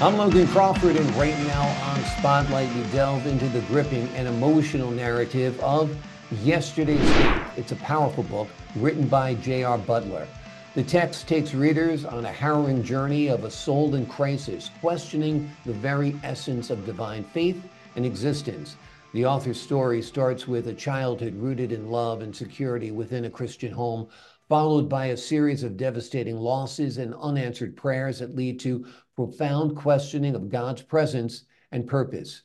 I'm Logan Crawford, and right now on Spotlight, we delve into the gripping and emotional narrative of Yesterday's Faith. It's a powerful book written by J.R. Butler. The text takes readers on a harrowing journey of a soul in crisis, questioning the very essence of divine faith and existence. The author's story starts with a childhood rooted in love and security within a Christian home, followed by a series of devastating losses and unanswered prayers that lead to profound questioning of God's presence and purpose.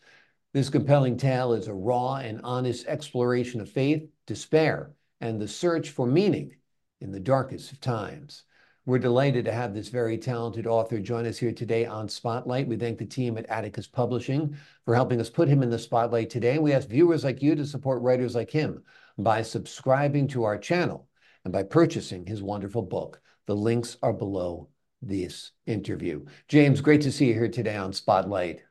This compelling tale is a raw and honest exploration of faith, despair, and the search for meaning in the darkest of times. We're delighted to have this very talented author join us here today on Spotlight. We thank the team at Atticus Publishing for helping us put him in the spotlight today. We ask viewers like you to support writers like him by subscribing to our channel and by purchasing his wonderful book. The links are below this interview. James, great to see you here today on Spotlight.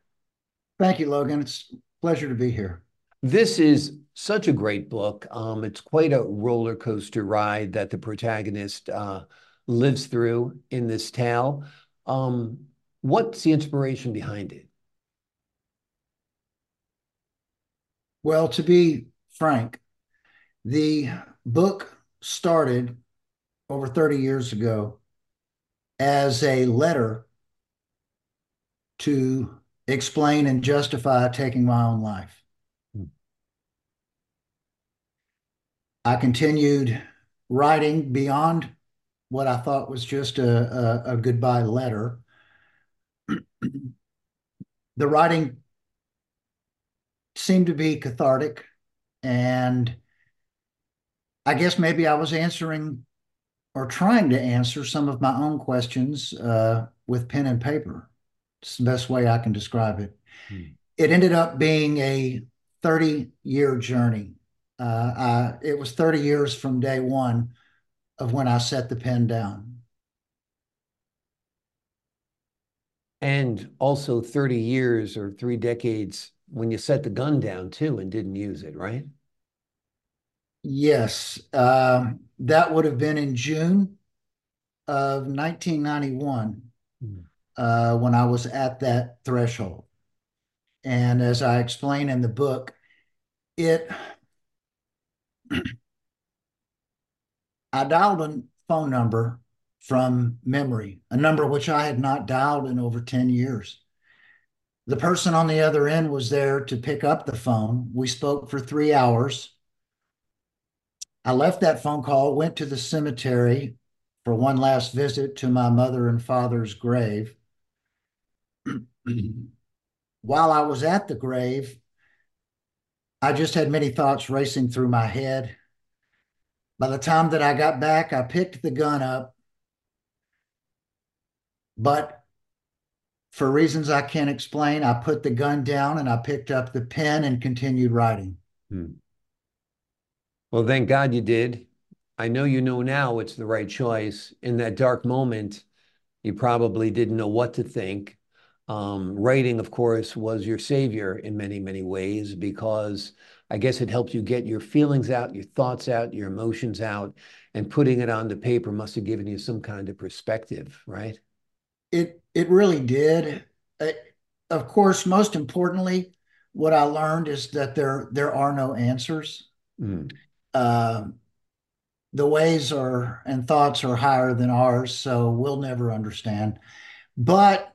Thank you, Logan. It's a pleasure to be here. This is such a great book. Um, it's quite a roller coaster ride that the protagonist uh, lives through in this tale. Um, what's the inspiration behind it? Well, to be frank, the book started over 30 years ago as a letter to explain and justify taking my own life. Hmm. I continued writing beyond what I thought was just a, a, a goodbye letter. the writing seemed to be cathartic, and I guess maybe I was answering or trying to answer some of my own questions uh, with pen and paper. It's the best way I can describe it. Hmm. It ended up being a 30 year journey. Uh, I, it was 30 years from day one of when I set the pen down. And also 30 years or three decades when you set the gun down too and didn't use it, right? Yes. Uh, that would have been in June of 1991 mm. uh, when I was at that threshold. And as I explain in the book, it, I dialed a phone number from memory, a number which I had not dialed in over 10 years. The person on the other end was there to pick up the phone. We spoke for three hours. I left that phone call, went to the cemetery for one last visit to my mother and father's grave. While I was at the grave, I just had many thoughts racing through my head. By the time that I got back, I picked the gun up. But for reasons I can't explain, I put the gun down and I picked up the pen and continued writing. Hmm. Well, thank God you did. I know you know now it's the right choice. In that dark moment, you probably didn't know what to think. Um, writing, of course, was your savior in many, many ways because I guess it helped you get your feelings out, your thoughts out, your emotions out, and putting it on the paper must have given you some kind of perspective, right? It it really did. I, of course, most importantly, what I learned is that there there are no answers. Mm the ways are and thoughts are higher than ours, so we'll never understand. But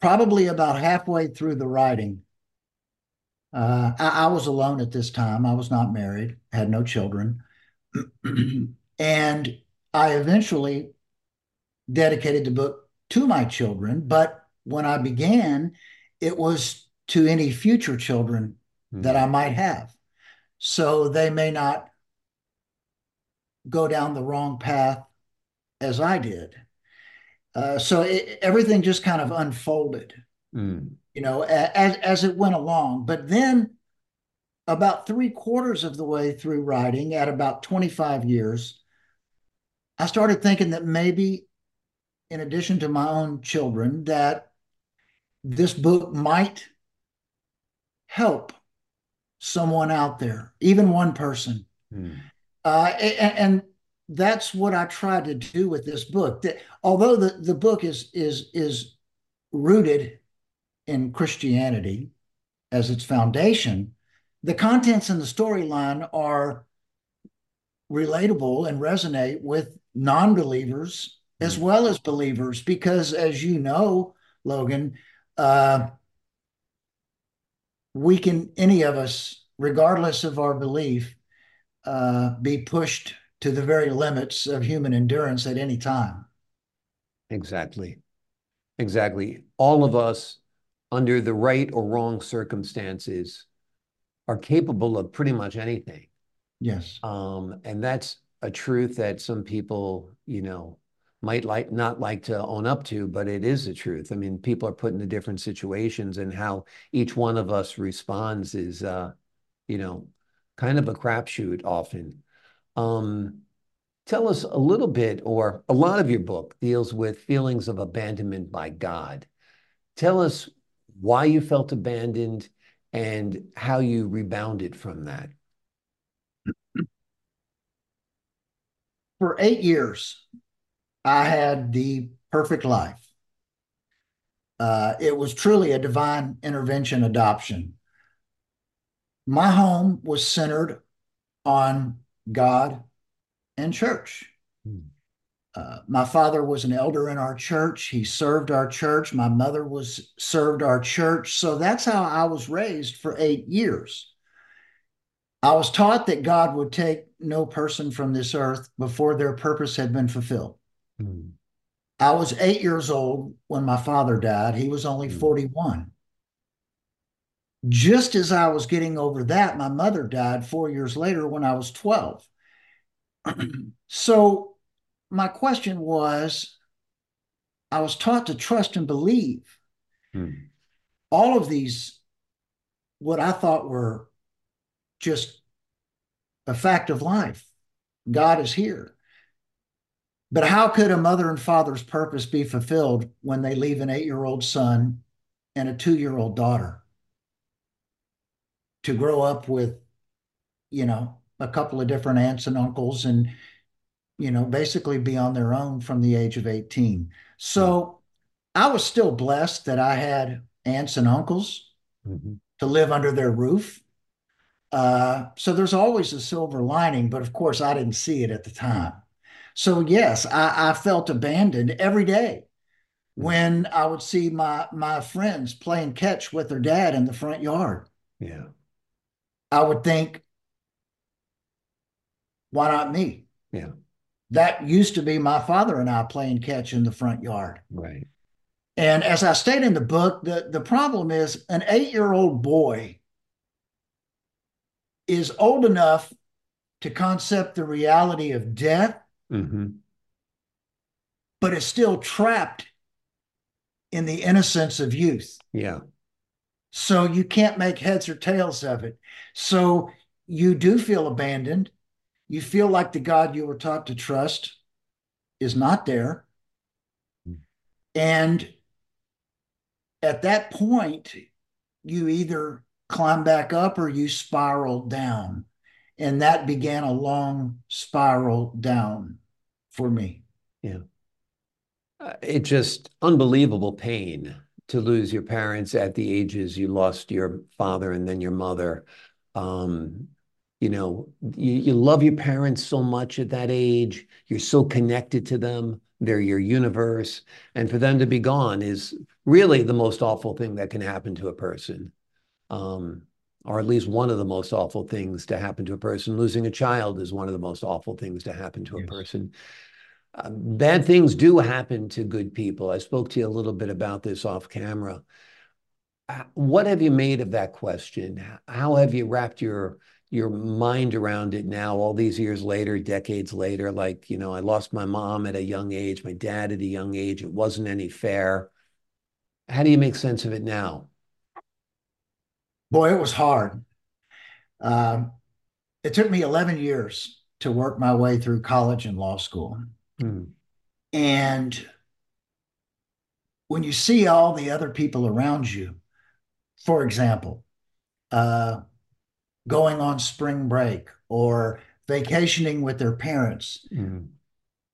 probably about halfway through the writing, uh, I, I, was alone at this time. I was not married, had no children. and I eventually dedicated the book to my children. But when I began, it was to any future children mm-hmm. that I might have so they may not go down the wrong path as I did. Uh, so it, everything just kind of unfolded, mm. you know, as as it went along. But then, about three quarters of the way through writing, at about twenty five years, I started thinking that maybe, in addition to my own children, that this book might help someone out there, even one person. Hmm. Uh, and, and, that's what I tried to do with this book. That although the, the book is is is rooted in Christianity as its foundation, the contents and the storyline are relatable and resonate with non believers as mm. well as believers, because as you know, Logan, uh, we can, any of us, regardless of our belief, uh, be pushed to the very limits of human endurance at any time. Exactly. Exactly. All of us, under the right or wrong circumstances, are capable of pretty much anything. Yes. Um, and that's a truth that some people, you know, might like not like to own up to, but it is the truth. I mean, people are put into different situations, and how each one of us responds is, uh, you know, kind of a crapshoot often. Um, tell us a little bit, or a lot of your book deals with feelings of abandonment by God. Tell us why you felt abandoned and how you rebounded from that. For eight years, I had the perfect life. Uh, it was truly a divine intervention adoption. My home was centered on God and church. Hmm. Uh, my father was an elder in our church. He served our church. My mother was served our church. So that's how I was raised for eight years. I was taught that God would take no person from this earth before their purpose had been fulfilled. Mm. I was eight years old when my father died. He was only mm. 41. Just as I was getting over that, my mother died four years later when I was 12. so, my question was I was taught to trust and believe. Mm. All of these, what I thought were just a fact of life. God is here. But how could a mother and father's purpose be fulfilled when they leave an eight year old son and a two year old daughter to grow up with, you know, a couple of different aunts and uncles and, you know, basically be on their own from the age of 18? So I was still blessed that I had aunts and uncles mm-hmm. to live under their roof. Uh, so there's always a silver lining, but of course, I didn't see it at the time. So yes, I, I felt abandoned every day hmm. when I would see my my friends playing catch with their dad in the front yard. Yeah. I would think, why not me? Yeah. That used to be my father and I playing catch in the front yard. Right. And as I state in the book, the, the problem is an eight year old boy is old enough to concept the reality of death mm-hmm. but it's still trapped in the innocence of youth. Yeah. So you can't make heads or tails of it. So you do feel abandoned. You feel like the God you were taught to trust is not there. And at that point, you either climb back up or you spiral down. And that began a long spiral down for me. Yeah. Uh, it just unbelievable pain to lose your parents at the ages you lost your father and then your mother. Um, you know, you, you love your parents so much at that age. You're so connected to them. They're your universe. And for them to be gone is really the most awful thing that can happen to a person. Um, or at least one of the most awful things to happen to a person. Losing a child is one of the most awful things to happen to yes. a person. Uh, bad things do happen to good people. I spoke to you a little bit about this off camera. Uh, what have you made of that question? How have you wrapped your your mind around it now, all these years later, decades later? Like, you know, I lost my mom at a young age, my dad at a young age. It wasn't any fair. How do you make sense of it now? Boy, it was hard. Um, it took me 11 years to work my way through college and law school. Mm. And when you see all the other people around you, for example, uh, going on spring break or vacationing with their parents, mm.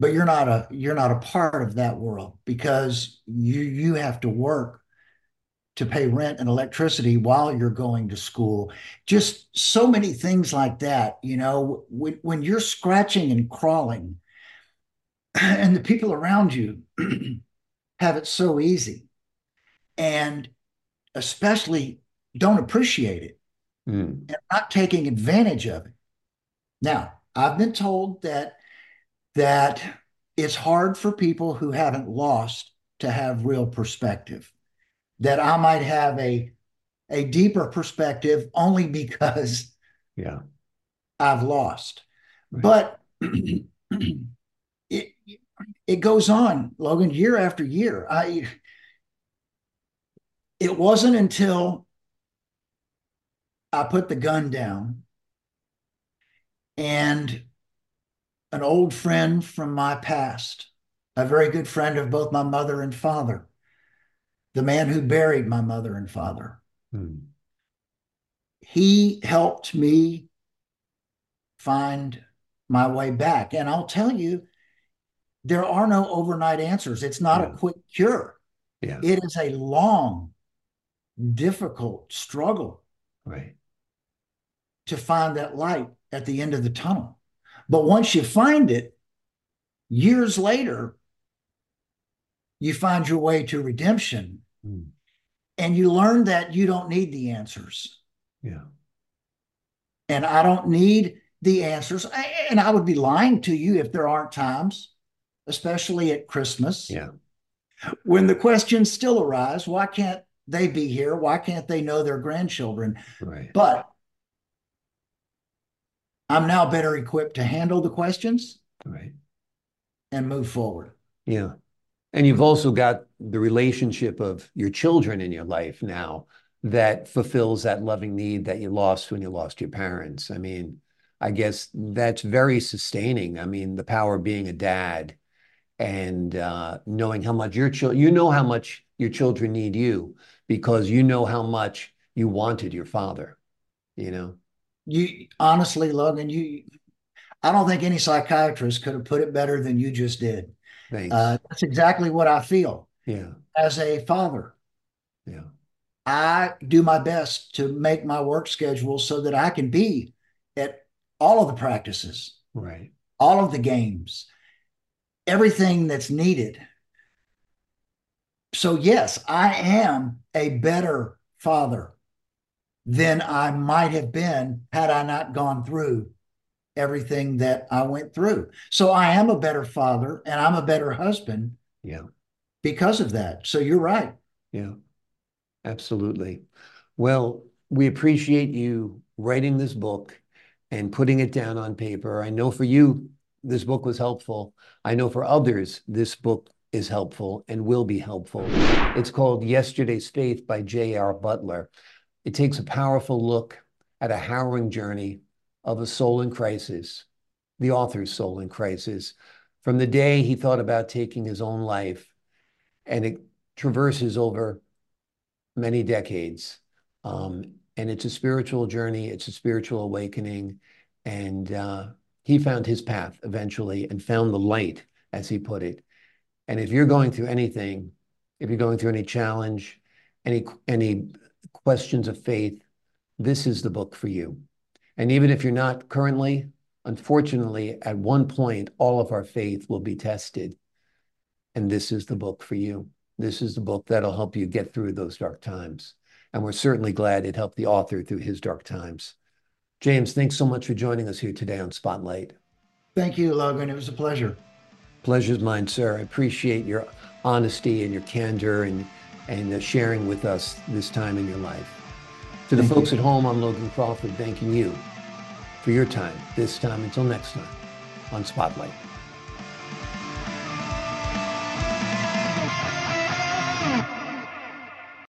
but you're not a you're not a part of that world because you you have to work to pay rent and electricity while you're going to school. Just so many things like that, you know, when, when you're scratching and crawling and the people around you have it so easy and especially don't appreciate it mm. and not taking advantage of it. Now, I've been told that that it's hard for people who haven't lost to have real perspective that I might have a a deeper perspective only because yeah I've lost. Right. But it it goes on, Logan, year after year. I it wasn't until I put the gun down and an old friend from my past, a very good friend of both my mother and father, the man who buried my mother and father. Hmm. He helped me find my way back. And I'll tell you, there are no overnight answers. It's not yeah. a quick cure. Yeah. It is a long, difficult struggle. Right. To find that light at the end of the tunnel. But once you find it, years later, you find your way to redemption Mm. And you learn that you don't need the answers. Yeah. And I don't need the answers. And I would be lying to you if there aren't times, especially at Christmas. Yeah. When the questions still arise, why can't they be here? Why can't they know their grandchildren? Right. But I'm now better equipped to handle the questions. Right. And move forward. Yeah. And you've also got the relationship of your children in your life now that fulfills that loving need that you lost when you lost your parents. I mean, I guess that's very sustaining. I mean, the power of being a dad and uh, knowing how much your children, you know how much your children need you because you know how much you wanted your father, you know? You honestly, Logan, you, I don't think any psychiatrist could have put it better than you just did. Uh, that's exactly what I feel. Yeah. As a father. Yeah. I do my best to make my work schedule so that I can be at all of the practices. Right. All of the games. Everything that's needed. So yes, I am a better father than I might have been had I not gone through everything that I went through. So I am a better father and I'm a better husband. Yeah. Because of that. So you're right. Yeah. Absolutely. Well, we appreciate you writing this book and putting it down on paper. I know for you, this book was helpful. I know for others, this book is helpful and will be helpful. It's called Yesterday's Faith by J.R. Butler. It takes a powerful look at a harrowing journey of a soul in crisis, the author's soul in crisis, from the day he thought about taking his own life. And it traverses over many decades. Um, and it's a spiritual journey, it's a spiritual awakening. And uh, he found his path eventually and found the light, as he put it. And if you're going through anything, if you're going through any challenge, any any questions of faith, this is the book for you. And even if you're not currently, unfortunately, at one point, all of our faith will be tested. And this is the book for you. This is the book that'll help you get through those dark times. And we're certainly glad it helped the author through his dark times. James, thanks so much for joining us here today on Spotlight. Thank you, Logan. It was a pleasure. Pleasure's mine, sir. I appreciate your honesty and your candor and, and uh, sharing with us this time in your life. To the Thank folks you. at home, I'm Logan Crawford, thanking you for your time this time. Until next time on Spotlight.